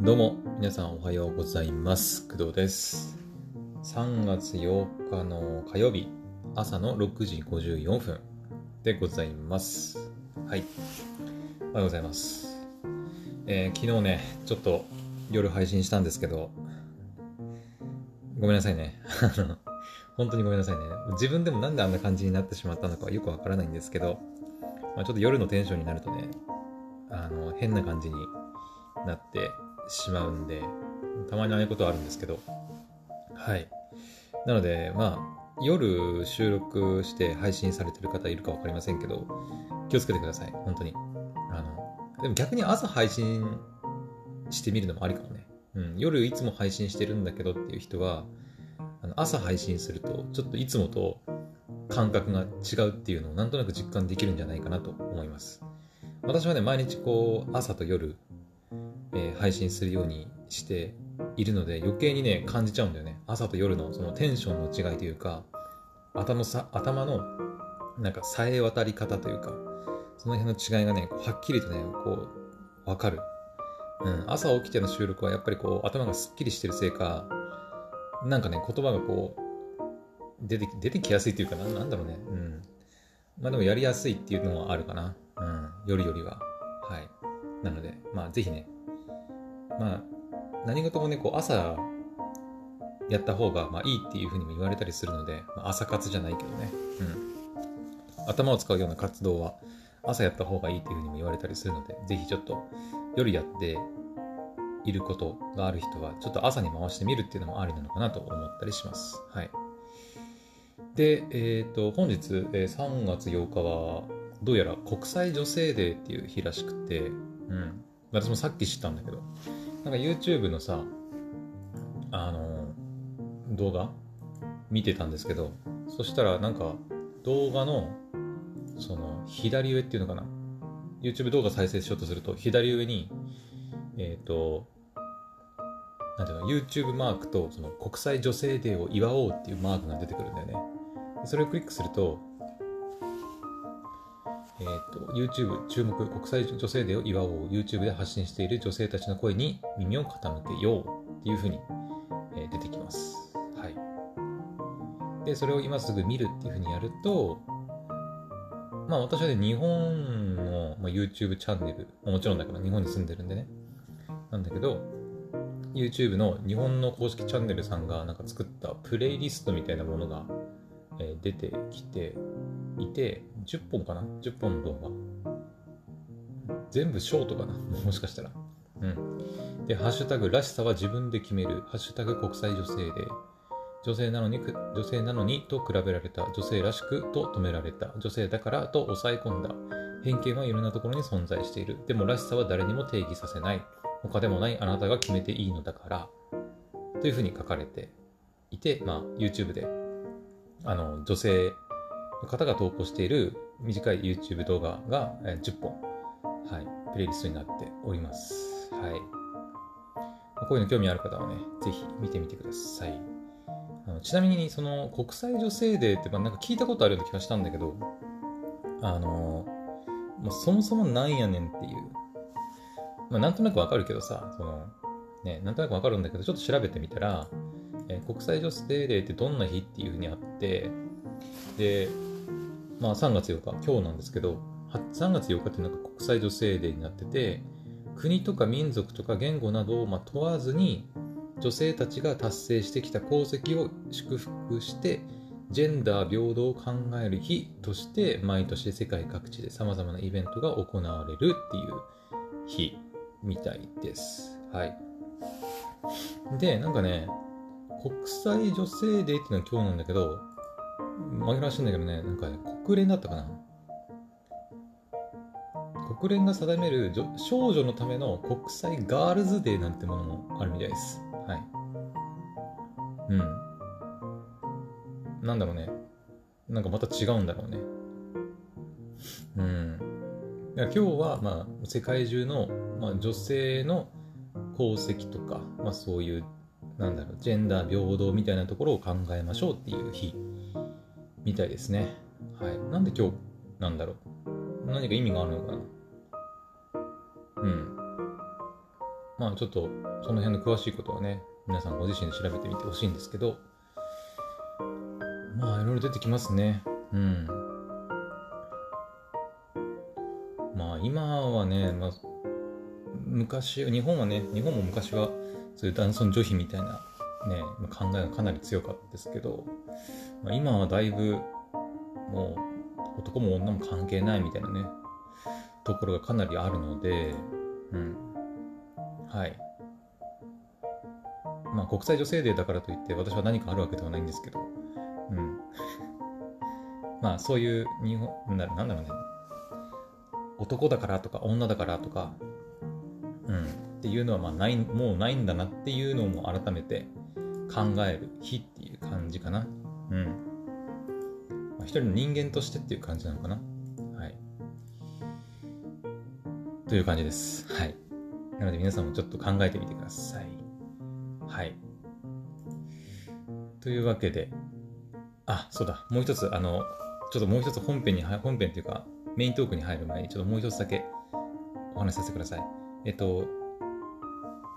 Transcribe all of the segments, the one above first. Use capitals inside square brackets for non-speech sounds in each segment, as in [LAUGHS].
どうも、皆さんおはようございます。工藤です。3月8日の火曜日、朝の6時54分でございます。はい。おはようございます。えー昨日ね、ちょっと夜配信したんですけど、ごめんなさいね。[LAUGHS] 本当にごめんなさいね。自分でもなんであんな感じになってしまったのかはよくわからないんですけど、まあ、ちょっと夜のテンションになるとね、あの、変な感じになってしまうんで、たまにああいうことはあるんですけど、はい。なので、まあ、夜収録して配信されてる方いるか分かりませんけど、気をつけてください、本当に。あの、でも逆に朝配信してみるのもありかもね。うん、夜いつも配信してるんだけどっていう人は、あの朝配信すると、ちょっといつもと感覚が違うっていうのをなんとなく実感できるんじゃないかなと思います。私はね、毎日こう、朝と夜、えー配信するようにしているので余計にね感じちゃうんだよね。朝と夜のそのテンションの違いというか頭のさ頭のなんかさえ渡り方というかその辺の違いがねはっきりとねこう分かる、うん、朝起きての収録はやっぱりこう頭がすっきりしてるせいかなんかね言葉がこう出て出てきやすいというかななんだろうね。うん。まあでもやりやすいっていうのはあるかな。うん夜よりは。はい。なのでまあぜひねまあ、何事もね、こう朝やった方がまあいいっていうふうにも言われたりするので、まあ、朝活じゃないけどね、うん。頭を使うような活動は朝やった方がいいっていうふうにも言われたりするので、ぜひちょっと夜やっていることがある人は、ちょっと朝に回してみるっていうのもありなのかなと思ったりします。はい。で、えっ、と、本日、え3月8日は、どうやら国際女性デーっていう日らしくて、うん。私もさっき知ったんだけど、なんか YouTube のさ、あの、動画見てたんですけど、そしたらなんか動画の、その左上っていうのかな ?YouTube 動画再生しようとすると、左上に、えっ、と、なんていうの、YouTube マークとその国際女性デーを祝おうっていうマークが出てくるんだよね。それをクリックすると、えー、と YouTube 注目国際女性デーを祝おう YouTube で発信している女性たちの声に耳を傾けようっていうふうに、えー出てきます。はい。で、それを今すぐ見るっていうふうにやると、まあ私はね、日本の、まあ、YouTube チャンネル、もちろんだから日本に住んでるんでね、なんだけど、YouTube の日本の公式チャンネルさんがなんか作ったプレイリストみたいなものが、えー出てきていて、10本かな ?10 本の動画。全部ショートかな？[LAUGHS] もしかしたら。うん。で、ハッシュタグ、らしさは自分で決める。ハッシュタグ、国際女性で。女性なのに、女性なのにと比べられた。女性らしくと止められた。女性だからと抑え込んだ。偏見はいろんなところに存在している。でも、らしさは誰にも定義させない。他でもないあなたが決めていいのだから。というふうに書かれていて、まあ、YouTube で、あの、女性方が投稿している短い YouTube 動画がえー10本、はい、プレイリストになっております。はい。こういうの興味ある方はね、ぜひ見てみてください。あのちなみに、その国際女性デーって、まあ、なんか聞いたことあるような気がしたんだけど、あの、もうそもそもなんやねんっていう、まあ、なんとなくわかるけどさ、その、ね、なんとなくわかるんだけど、ちょっと調べてみたら、え国際女性デーってどんな日っていうふうにあって、で、まあ3月8日、今日なんですけど、3月8日ってなんか国際女性デーになってて、国とか民族とか言語などをまあ問わずに、女性たちが達成してきた功績を祝福して、ジェンダー平等を考える日として、毎年世界各地で様々なイベントが行われるっていう日みたいです。はい。で、なんかね、国際女性デーっていうのは今日なんだけど、紛らわしいんだけどね、なんかね、国連だったかな？国連が定める少女のための国際ガールズデーなんてものもあるみたいです。はい。うん。なんだろうね。なんかまた違うんだろうね。うん。今日は、まあ、世界中の、まあ、女性の功績とか、まあそういう、なんだろう、ジェンダー平等みたいなところを考えましょうっていう日みたいですね。はい。なんで今日なんだろう。何か意味があるのかな。うん。まあちょっとその辺の詳しいことはね、皆さんご自身で調べてみてほしいんですけど、まあいろいろ出てきますね。うん。まあ今はね、まあ、昔、日本はね、日本も昔はそういう男尊女卑みたいなね、考えがかなり強かったですけど、まあ、今はだいぶもう男も女も関係ないみたいなね、ところがかなりあるので、うん。はい。まあ国際女性デーだからといって私は何かあるわけではないんですけど、うん。[LAUGHS] まあそういう日本、なんだろうね。男だからとか女だからとか、うん。っていうのはまあない、もうないんだなっていうのも改めて考える日っていう感じかな。うん。一人の人間としてっていう感じなのかな？はい。という感じです。はい。なので皆さんもちょっと考えてみてください。はい。というわけで、あ、そうだ、もう一つ、あの、ちょっともう一つ本編に、本編っていうか、メイントークに入る前に、ちょっともう一つだけお話しさせてください。えっと、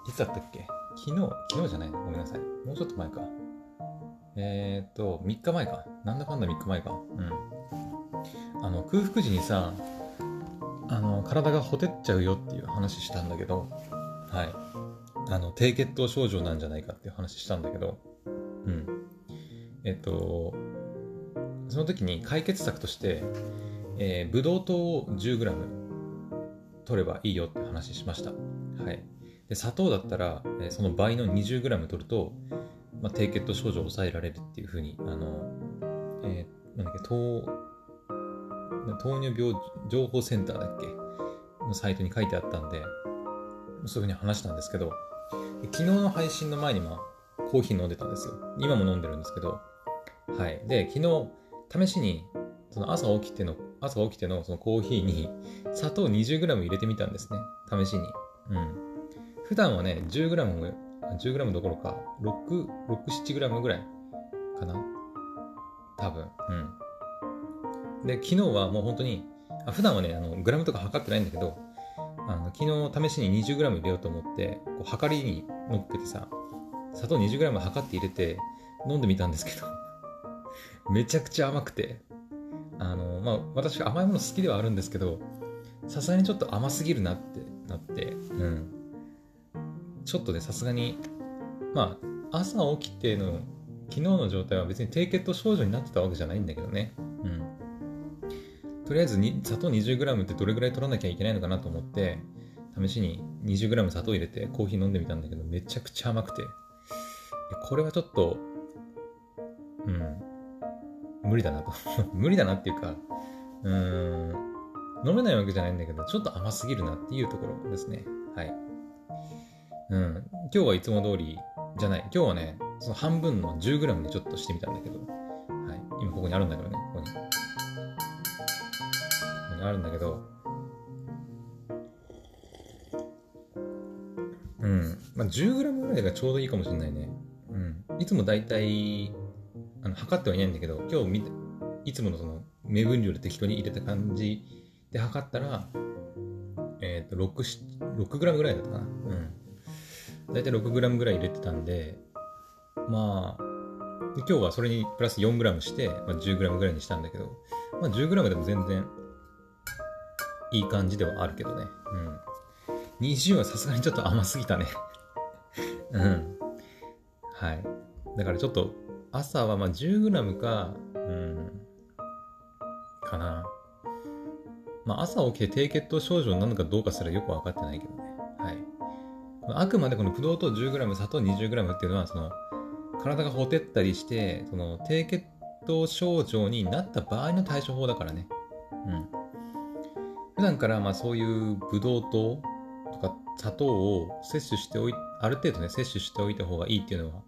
いつだったっけ？昨日、昨日じゃないごめんなさい。もうちょっと前か。えー、っと、3日前か。なんだかんだ3日前か。うん。あの、空腹時にさ、あの、体がほてっちゃうよっていう話したんだけど、はい。あの、低血糖症状なんじゃないかっていう話したんだけど、うん。えっと、その時に解決策として、えー、ブドウ糖を 10g 取ればいいよって話しました。はい。で砂糖だったら、えー、その倍の 20g 取ると、まあ、低血糖症状を抑えられるっていうふうに、あの、えー、なんだっけ、糖、糖尿病情報センターだっけ？のサイトに書いてあったんで、そういうふうに話したんですけど、昨日の配信の前にまあ、コーヒー飲んでたんですよ。今も飲んでるんですけど、はい。で、昨日、試しに、その朝起きての、朝起きてのそのコーヒーに砂糖 20g 入れてみたんですね。試しに。うん。普段はね、10g、10g どころか、6、6、7g ぐらいかな？多分。うん。で、昨日はもう本当に、あ普段はね、あの、グラムとか測ってないんだけど、あの昨日試しに 20g 入れようと思って、こう測りに乗っけてさ、砂糖 20g 測って入れて飲んでみたんですけど [LAUGHS] めちゃくちゃ甘くて、あの、まあ、私甘いもの好きではあるんですけど、さすがにちょっと甘すぎるなってなって、うん。ちょっとね、さすがに、まあ、朝起きての、昨日の状態は別に低血糖症状になってたわけじゃないんだけどね。うん。とりあえずに砂糖 20g ってどれぐらい取らなきゃいけないのかなと思って、試しに 20g 砂糖入れてコーヒー飲んでみたんだけど、めちゃくちゃ甘くて、これはちょっと、うん、無理だなと。[LAUGHS] 無理だなっていうか、うん、飲めないわけじゃないんだけど、ちょっと甘すぎるなっていうところですね。はい。うん。今日はいつも通りじゃない。今日はね、その半分の 10g でちょっとしてみたんだけど、はい。今ここにあるんだけどね、ここに。ここにあるんだけど、うん。まあ、10g ぐらいがちょうどいいかもしれないね。うん。いつもだいたい、あの、測ってはいないんだけど、今日見て、いつものその、目分量で適当に入れた感じで測ったら、えっ、ー、と、6、6g ぐらいだったかな。うん。大体 6g ぐらい入れてたんで、まあ、今日はそれにプラス 4g して、まあ、10g ぐらいにしたんだけど、まあ、10g でも全然いい感じではあるけどね。うん。20はさすがにちょっと甘すぎたね [LAUGHS] うん。はい。だからちょっと朝はまあ 10g か、うん、かな。まあ朝起きて低血糖症状なのかどうかすらよくわかってないけどね。あくまでこのブドウ糖 10g、砂糖 20g っていうのは、その、体がほてったりして、その、低血糖症状になった場合の対処法だからね。うん。普段からまあそういうブドウ糖とか砂糖を摂取しておい、ある程度ね、摂取しておいた方がいいっていうのは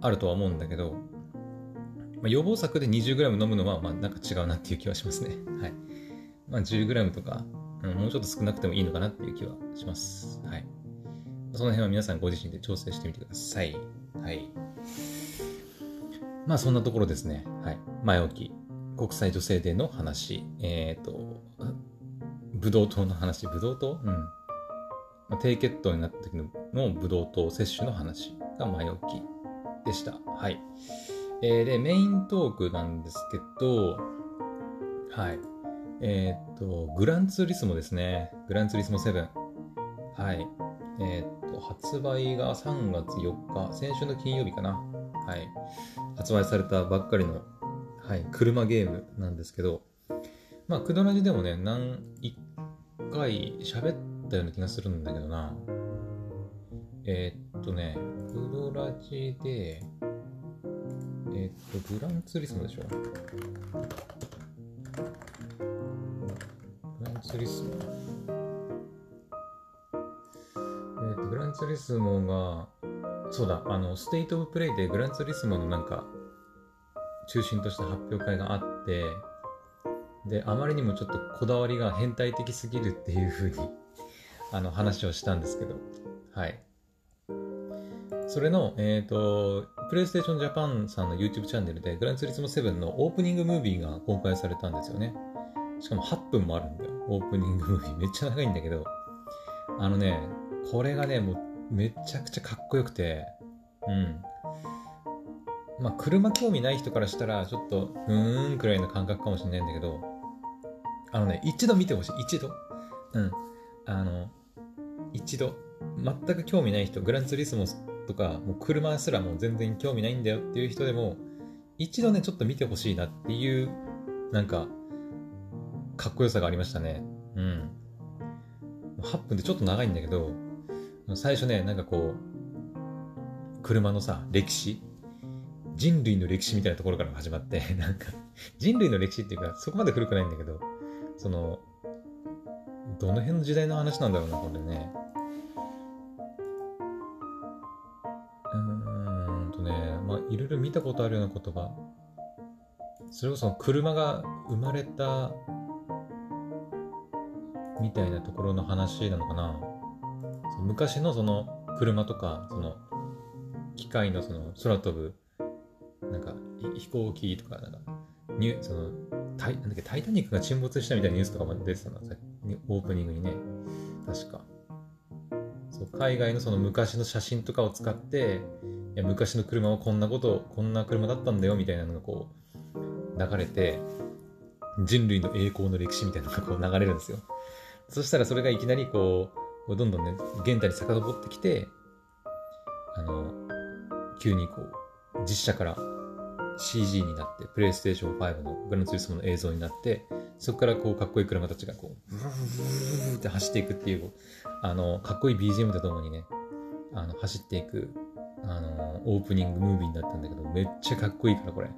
あるとは思うんだけど、まあ、予防策で 20g 飲むのはまあなんか違うなっていう気はしますね。はい。まあ 10g とか、うん、もうちょっと少なくてもいいのかなっていう気はします。はい。その辺は皆さんご自身で調整してみてください。はい。まあそんなところですね。はい。前置き。国際女性デーの話。えっ、ー、と、ブドウ糖の話。ブドウ糖うん。まあ、低血糖になった時ののブドウ糖摂取の話が前置きでした。はい。えー、で、メイントークなんですけど、はい。えー、っと、グランツーリスモですね。グランツーリスモ7。はい。えー、っと、発売が3月4日、先週の金曜日かな。はい。発売されたばっかりの、はい、車ゲームなんですけど、まあ、クドラジでもね、何、一回喋ったような気がするんだけどな。えー、っとね、クドラジで、えー、っと、グランツーリスモでしょグランツリスモ。グランツリスモが、そうだ、あの、ステイトオブプレイでグランツリスモのなんか、中心とした発表会があって、で、あまりにもちょっとこだわりが変態的すぎるっていうふうに [LAUGHS] あの、話をしたんですけど、はい。それの、えっ、ー、と、プレイステーションジャパンさんの YouTube チャンネルで、グランツリスモ7のオープニングムービーが公開されたんですよね。しかも8分もあるんだよ。オープニングムービー。めっちゃ長いんだけど、あのね、これがね、もうめちゃくちゃかっこよくて、うん。まあ、車興味ない人からしたら、ちょっと、うーんくらいの感覚かもしれないんだけど、あのね、一度見てほしい。一度。うん。あの、一度。全く興味ない人、グランツーリスモとか、もう車すらもう全然興味ないんだよっていう人でも、一度ね、ちょっと見てほしいなっていう、なんか、かっこよさがありましたね。うん。8分でちょっと長いんだけど、最初ね、なんかこう、車のさ、歴史？人類の歴史みたいなところから始まって、[LAUGHS] なんか、人類の歴史っていうか、そこまで古くないんだけど、その、どの辺の時代の話なんだろうな、これね。うんとね、まあ、いろいろ見たことあるような言葉。それこそ車が生まれたみたいなところの話なのかな昔のその車とかその機械のその空飛ぶなんか飛行機とかなんかニュそのタイなんだっけタイタニックが沈没したみたいなニュースとかも出てたのオープニングにね。確か。そう海外のその昔の写真とかを使っていや昔の車はこんなことこんな車だったんだよみたいなのがこう流れて人類の栄光の歴史みたいなのがこう流れるんですよ。そしたらそれがいきなりこう、どんどんね、現代に遡ってきて、あの、急にこう、実写から CG になって、プレイステーション5のグランツーリスモの映像になって、そこからこう、かっこいい車たちがこう、ブーブーって走っていくっていう、あの、かっこいい BGM とともにね、あの、走っていく、あの、オープニングムービーになったんだけど、めっちゃかっこいいから、これ。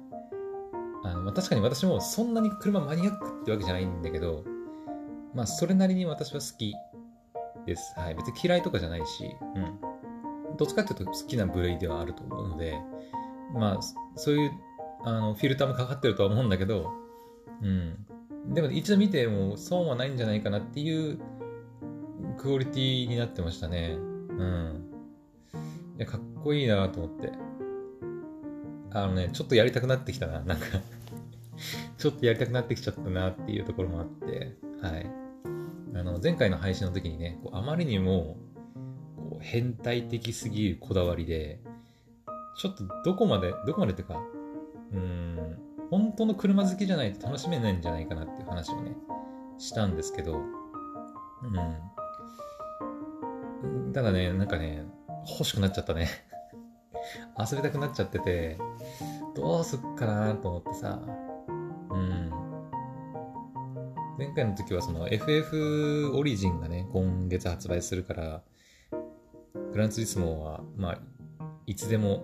あの、まあ、確かに私もそんなに車マニアックってわけじゃないんだけど、まあ、それなりに私は好きです。はい。別に嫌いとかじゃないし、うん。どっちかっていうと好きな部類ではあると思うので、まあ、そういう、あの、フィルターもかかってるとは思うんだけど、うん。でも一度見ても損はないんじゃないかなっていうクオリティになってましたね。うん。いや、かっこいいなと思って。あのね、ちょっとやりたくなってきたな。なんか [LAUGHS] ちょっとやりたくなってきちゃったなっていうところもあって、はい。あの前回の配信の時にね、こうあまりにもこう変態的すぎるこだわりで、ちょっとどこまで、どこまでっていうか、うん、本当の車好きじゃないと楽しめないんじゃないかなっていう話をね、したんですけど、うん。ただね、なんかね、欲しくなっちゃったね。[LAUGHS] 遊びたくなっちゃってて、どうすっかなと思ってさ、うん。前回の時はその FF オリジンがね、今月発売するから、グランツリスモは、まあ、いつでも、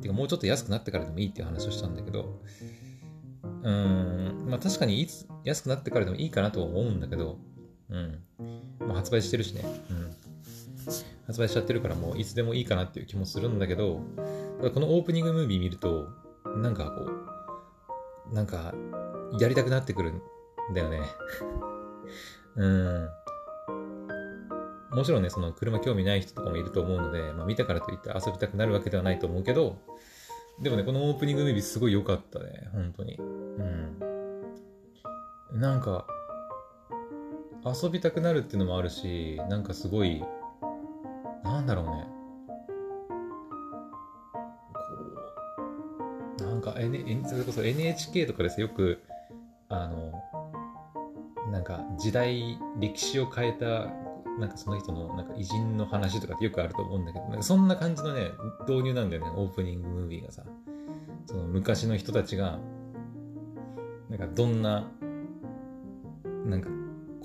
てかもうちょっと安くなってからでもいいっていう話をしたんだけど、うん、まあ確かにいつ安くなってからでもいいかなとは思うんだけど、うん。まあ発売してるしね、うん。発売しちゃってるからもういつでもいいかなっていう気もするんだけど、ただこのオープニングムービー見ると、なんかこう、なんか、やりたくなってくるだよね。[LAUGHS] うん。もちろんね、その車興味ない人とかもいると思うので、まあ、見たからといって遊びたくなるわけではないと思うけど、でもね、このオープニングムービーすごい良かったね、本当に。うん。なんか、遊びたくなるっていうのもあるし、なんかすごい、なんだろうね。こう、なんか、N、それこそ NHK とかですよく、あの、なんか時代、歴史を変えた、なんかその人のなんか偉人の話とかってよくあると思うんだけど、なんかそんな感じのね、導入なんだよね、オープニングムービーがさ。その昔の人たちが、なんかどんな、なんか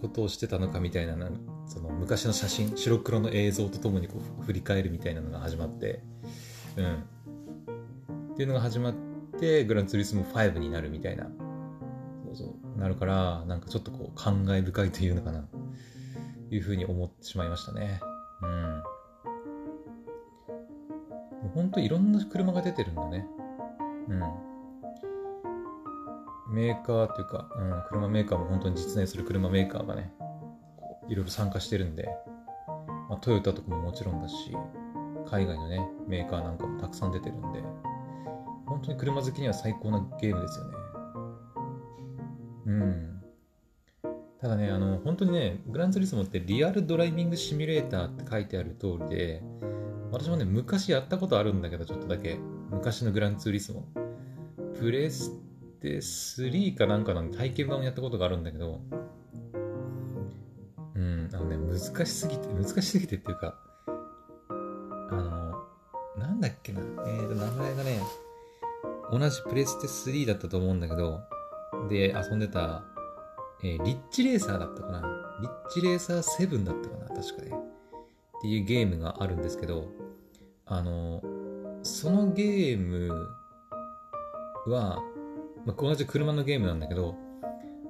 ことをしてたのかみたいな、なんその昔の写真、白黒の映像とともにこう振り返るみたいなのが始まって、うん。っていうのが始まって、グランツーリスモ5になるみたいな、そう、なるから、なんかちょっとこう、感慨深いというのかな、いうふうに思ってしまいましたね。うん。本当いろんな車が出てるんだね。うん。メーカーというか、うん、車メーカーも本当に実現する車メーカーがね、いろいろ参加してるんで、まあ、トヨタとかももちろんだし、海外のね、メーカーなんかもたくさん出てるんで、本当に車好きには最高なゲームですよね。うん。ただね、あの、本当にね、グランツーリスモってリアルドライビングシミュレーターって書いてある通りで、私もね、昔やったことあるんだけど、ちょっとだけ。昔のグランツーリスモ。プレステ3かなんかの体験版をやったことがあるんだけど、うん、あのね、難しすぎて、難しすぎてっていうか、あの、なんだっけな、えーと、名前がね、同じプレステ3だったと思うんだけど、で、遊んでた、えー、リッチレーサーだったかな？リッチレーサー7だったかな、確かね。っていうゲームがあるんですけど、あの、そのゲームは、まあ、同じ車のゲームなんだけど、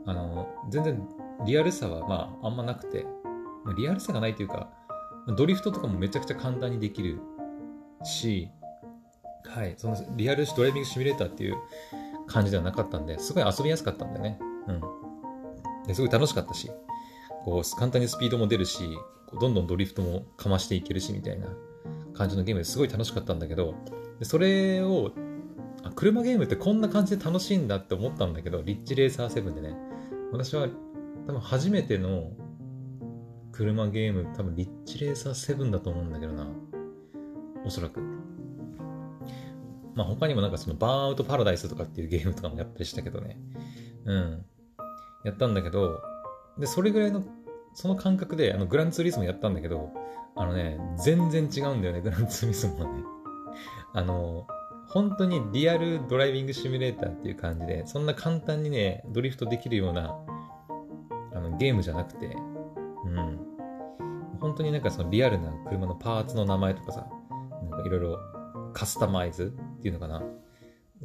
あの、全然リアルさはまああんまなくて、リアルさがないというか、ドリフトとかもめちゃくちゃ簡単にできるし、はい、そのリアルドライビングシミュレーターっていう感じではなかったんで、すごい遊びやすかったんだよね。うん。ですごい楽しかったし、こう、簡単にスピードも出るし、どんどんドリフトもかましていけるし、みたいな感じのゲームですごい楽しかったんだけど、でそれを、あ、車ゲームってこんな感じで楽しいんだって思ったんだけど、リッチレーサー7でね、私は多分初めての車ゲーム、多分リッチレーサー7だと思うんだけどな。おそらく。まあ他にもなんかそのバーンアウトパラダイスとかっていうゲームとかもやったりしたけどね。うん。やったんだけど、で、それぐらいの、その感覚であのグランツーリスモやったんだけど、あのね、全然違うんだよね、グランツーリスモはね。あの、本当にリアルドライビングシミュレーターっていう感じで、そんな簡単にね、ドリフトできるようなあのゲームじゃなくて、うん。本当になんかそのリアルな車のパーツの名前とかさ、なんかいろいろカスタマイズっていうのかな、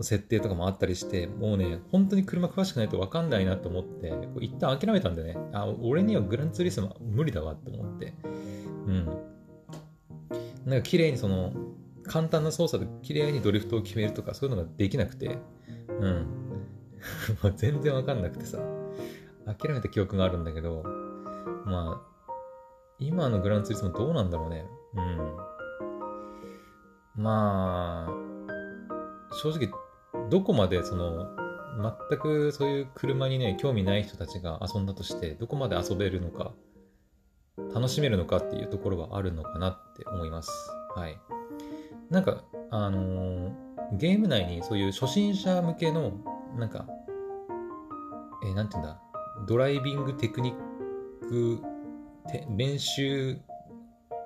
設定とかもあったりして、もうね、本当に車詳しくないと分かんないなと思って、一旦諦めたんだよね。あ、俺にはグランツーリスモ無理だわって思って。うん。なんか綺麗にその、簡単な操作で綺麗にドリフトを決めるとかそういうのができなくて、うん。[LAUGHS] 全然わかんなくてさ。諦めた記憶があるんだけど、まあ、今のグランツーリスモどうなんだろうね。うん。まあ、正直、どこまでその、全くそういう車にね、興味ない人たちが遊んだとして、どこまで遊べるのか、楽しめるのかっていうところはあるのかなって思います。はい。なんか、あのー、ゲーム内にそういう初心者向けの、なんか、えー、なんて言うんだ、ドライビングテクニック練習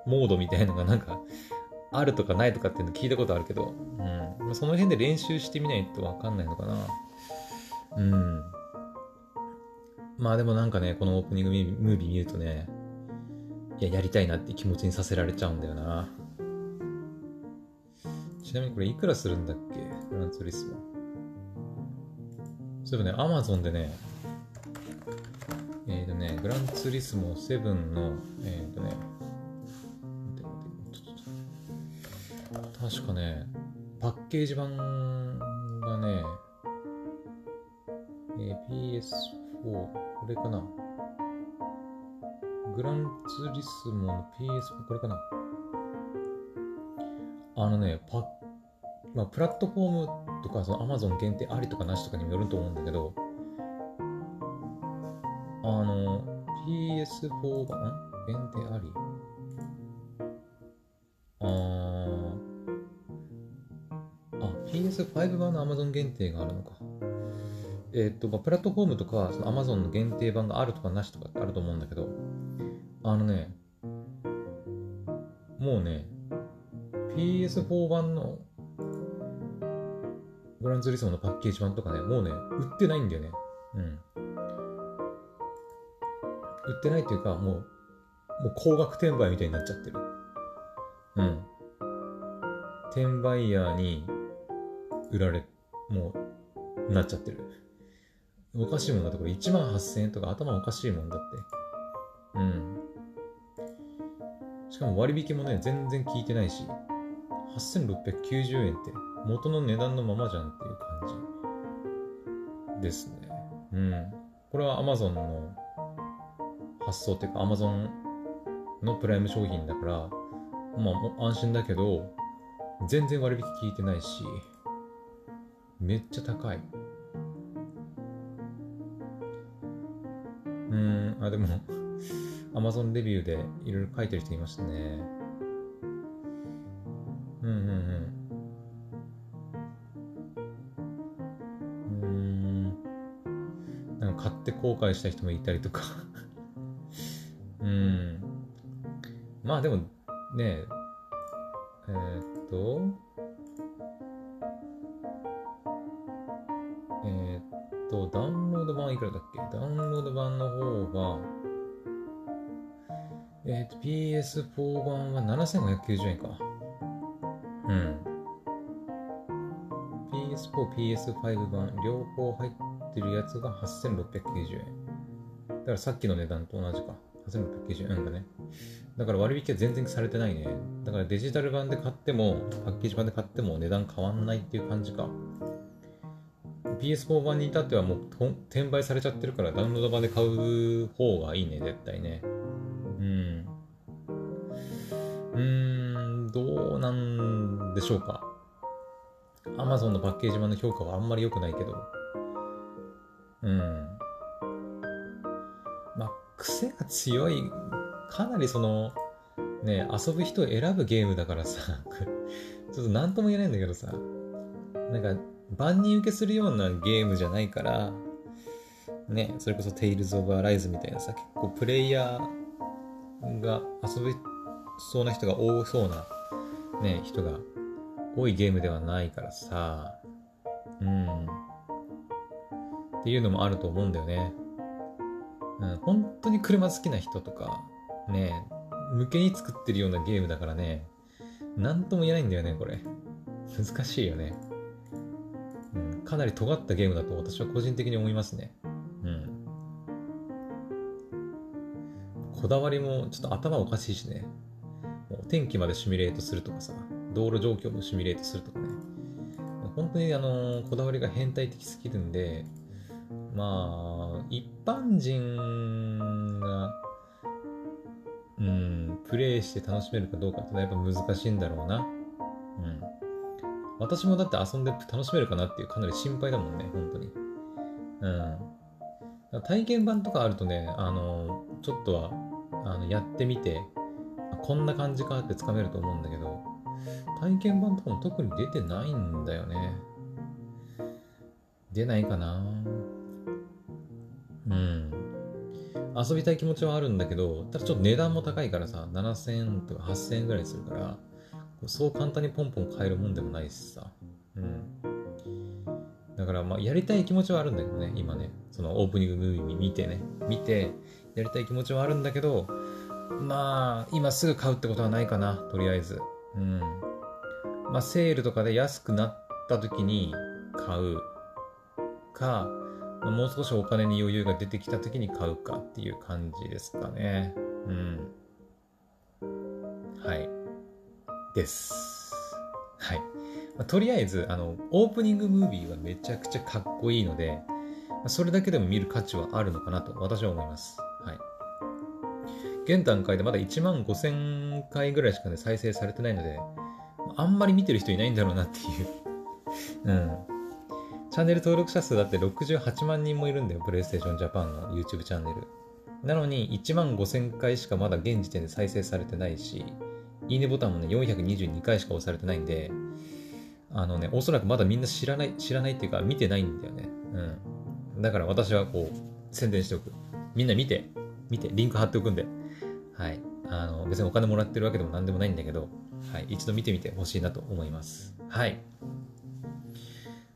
モードみたいのがなんかあるとかないとかっていうの聞いたことあるけど、うん、その辺で練習してみないとわかんないのかな。うん。まあでもなんかね、このオープニングムービー見るとね、いや、やりたいなって気持ちにさせられちゃうんだよな。ちなみにこれいくらするんだっけ？フランツーリスモ。そういえばね、アマゾンでね、えっ、ー、とね、グランツーリスモ7の、えっ、ー、とね、確かね、パッケージ版がね、えー、PS4、これかな。グランツーリスモの PS4、これかな。あのね、パまあ、プラットフォームとか、その Amazon 限定ありとかなしとかにもよると思うんだけど、あの、PS4 が、ん限定あり？PS5 版の Amazon 限定があるのか。えっ、と、まあ、プラットフォームとか、その Amazon の限定版があるとかなしとかってあると思うんだけど、あのね、もうね、PS4 版のグランツーリスモのパッケージ版とかね、もうね、売ってないんだよね。うん。売ってないっていうか、もう、もう高額転売みたいになっちゃってる。うん。転売ヤーに売られ、もう、なっちゃってる。おかしいもんだってこれ1万8000円とか頭おかしいもんだって。うん。しかも割引もね、全然効いてないし、8690円って元の値段のままじゃんっていう感じですね。うん。これは Amazon の発想っていうか Amazon のプライム商品だから、まあ安心だけど、全然割引効いてないし、めっちゃ高い。うん、あ、でも [LAUGHS] Amazon レビューでいろいろ書いてる人いましたね。うんうんうん。うん。なんか買って後悔した人もいたりとか [LAUGHS] うん。まあでもね、えー、っと、ダウンロード版いくらだっけ？ダウンロード版の方が、えー、と、PS4 版は7590円か。うん。PS4、PS5 版、両方入ってるやつが8690円。だからさっきの値段と同じか。8690円だね。だから割引は全然されてないね。だからデジタル版で買っても、パッケージ版で買っても値段変わんないっていう感じか。PS4 版に至ってはもう転売されちゃってるからダウンロード版で買う方がいいね、絶対ね。うん。うーん、どうなんでしょうか。Amazon のパッケージ版の評価はあんまり良くないけど。うん。まあ、癖が強いかなりその、ね、遊ぶ人を選ぶゲームだからさ、[LAUGHS] ちょっと何とも言えないんだけどさ、なんか、万人受けするようなゲームじゃないから、ね、それこそ Tales of Arise みたいなさ、結構プレイヤーが遊べそうな人が多そうな、ね、人が多いゲームではないからさ、うん。っていうのもあると思うんだよね。うん、本当に車好きな人とか、ね、向けに作ってるようなゲームだからね、なんとも言えないんだよね、これ。難しいよね。かなり尖ったゲームだと私は個人的に思いますね。うん。こだわりもちょっと頭おかしいしね。もう天気までシミュレートするとかさ、道路状況もシミュレートするとかね。本当にあのこだわりが変態的すぎるんで、まあ、一般人がうん、プレイして楽しめるかどうかってのはやっぱ難しいんだろうな。私もだって遊んで楽しめるかなっていうかなり心配だもんね、本当に。うん。体験版とかあるとね、あの、ちょっとは、あの、やってみて、こんな感じかってつかめると思うんだけど、体験版とかも特に出てないんだよね。出ないかなうん。遊びたい気持ちはあるんだけど、ただちょっと値段も高いからさ、7000円とか8000円ぐらいするから、そう簡単にポンポン買えるもんでもないしさ。うん。だからまあやりたい気持ちはあるんだけどね、今ね。そのオープニングムービー見てね、見て、やりたい気持ちはあるんだけど、まあ、今すぐ買うってことはないかな、とりあえず。うん。まあ、セールとかで安くなった時に買うか、もう少しお金に余裕が出てきた時に買うかっていう感じですかね。うん。はい。です。はい。まあ、とりあえず、あの、オープニングムービーはめちゃくちゃかっこいいので、それだけでも見る価値はあるのかなと私は思います。はい。現段階でまだ1万5000回ぐらいしかね、再生されてないので、あんまり見てる人いないんだろうなっていう。[LAUGHS] うん。チャンネル登録者数だって68万人もいるんだよ、プレイステーションジャパンの YouTube チャンネル。なのに1万5000回しかまだ現時点で再生されてないし、いいねボタンもね、422回しか押されてないんで、あのね、おそらくまだみんな知らない、知らないっていうか見てないんだよね。うん。だから私はこう、宣伝しておく。みんな見て、見て、リンク貼っておくんで。はい。あの、別にお金もらってるわけでも何でもないんだけど、はい。一度見てみてほしいなと思います。はい。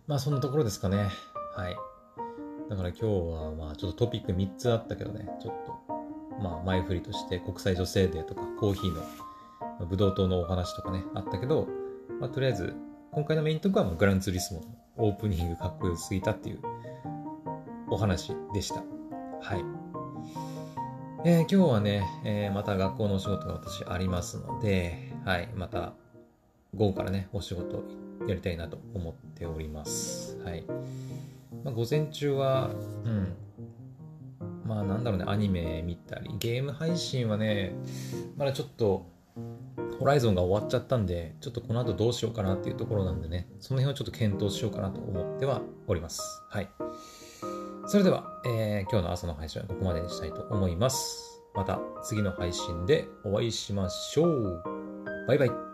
まあそんなところですかね。はい。だから今日はまあちょっとトピック3つあったけどね、ちょっと、まあ前振りとして国際女性デーとかコーヒーのブドウ糖のお話とかね、あったけど、まあとりあえず今回のメイントークはグランツーリスモのオープニングかっこよすぎたっていうお話でした。はい。えー、今日はね、えー、また学校のお仕事が私ありますので、はい、また午後からね、お仕事やりたいなと思っております。はい。まあ、午前中は、うん、まあなんだろうね、アニメ見たり、ゲーム配信はね、まだちょっと、ホライゾンが終わっちゃったんで、ちょっとこの後どうしようかなっていうところなんでね、その辺をちょっと検討しようかなと思ってはおります。はい。それでは、えー、今日の朝の配信はここまでにしたいと思います。また次の配信でお会いしましょう。バイバイ。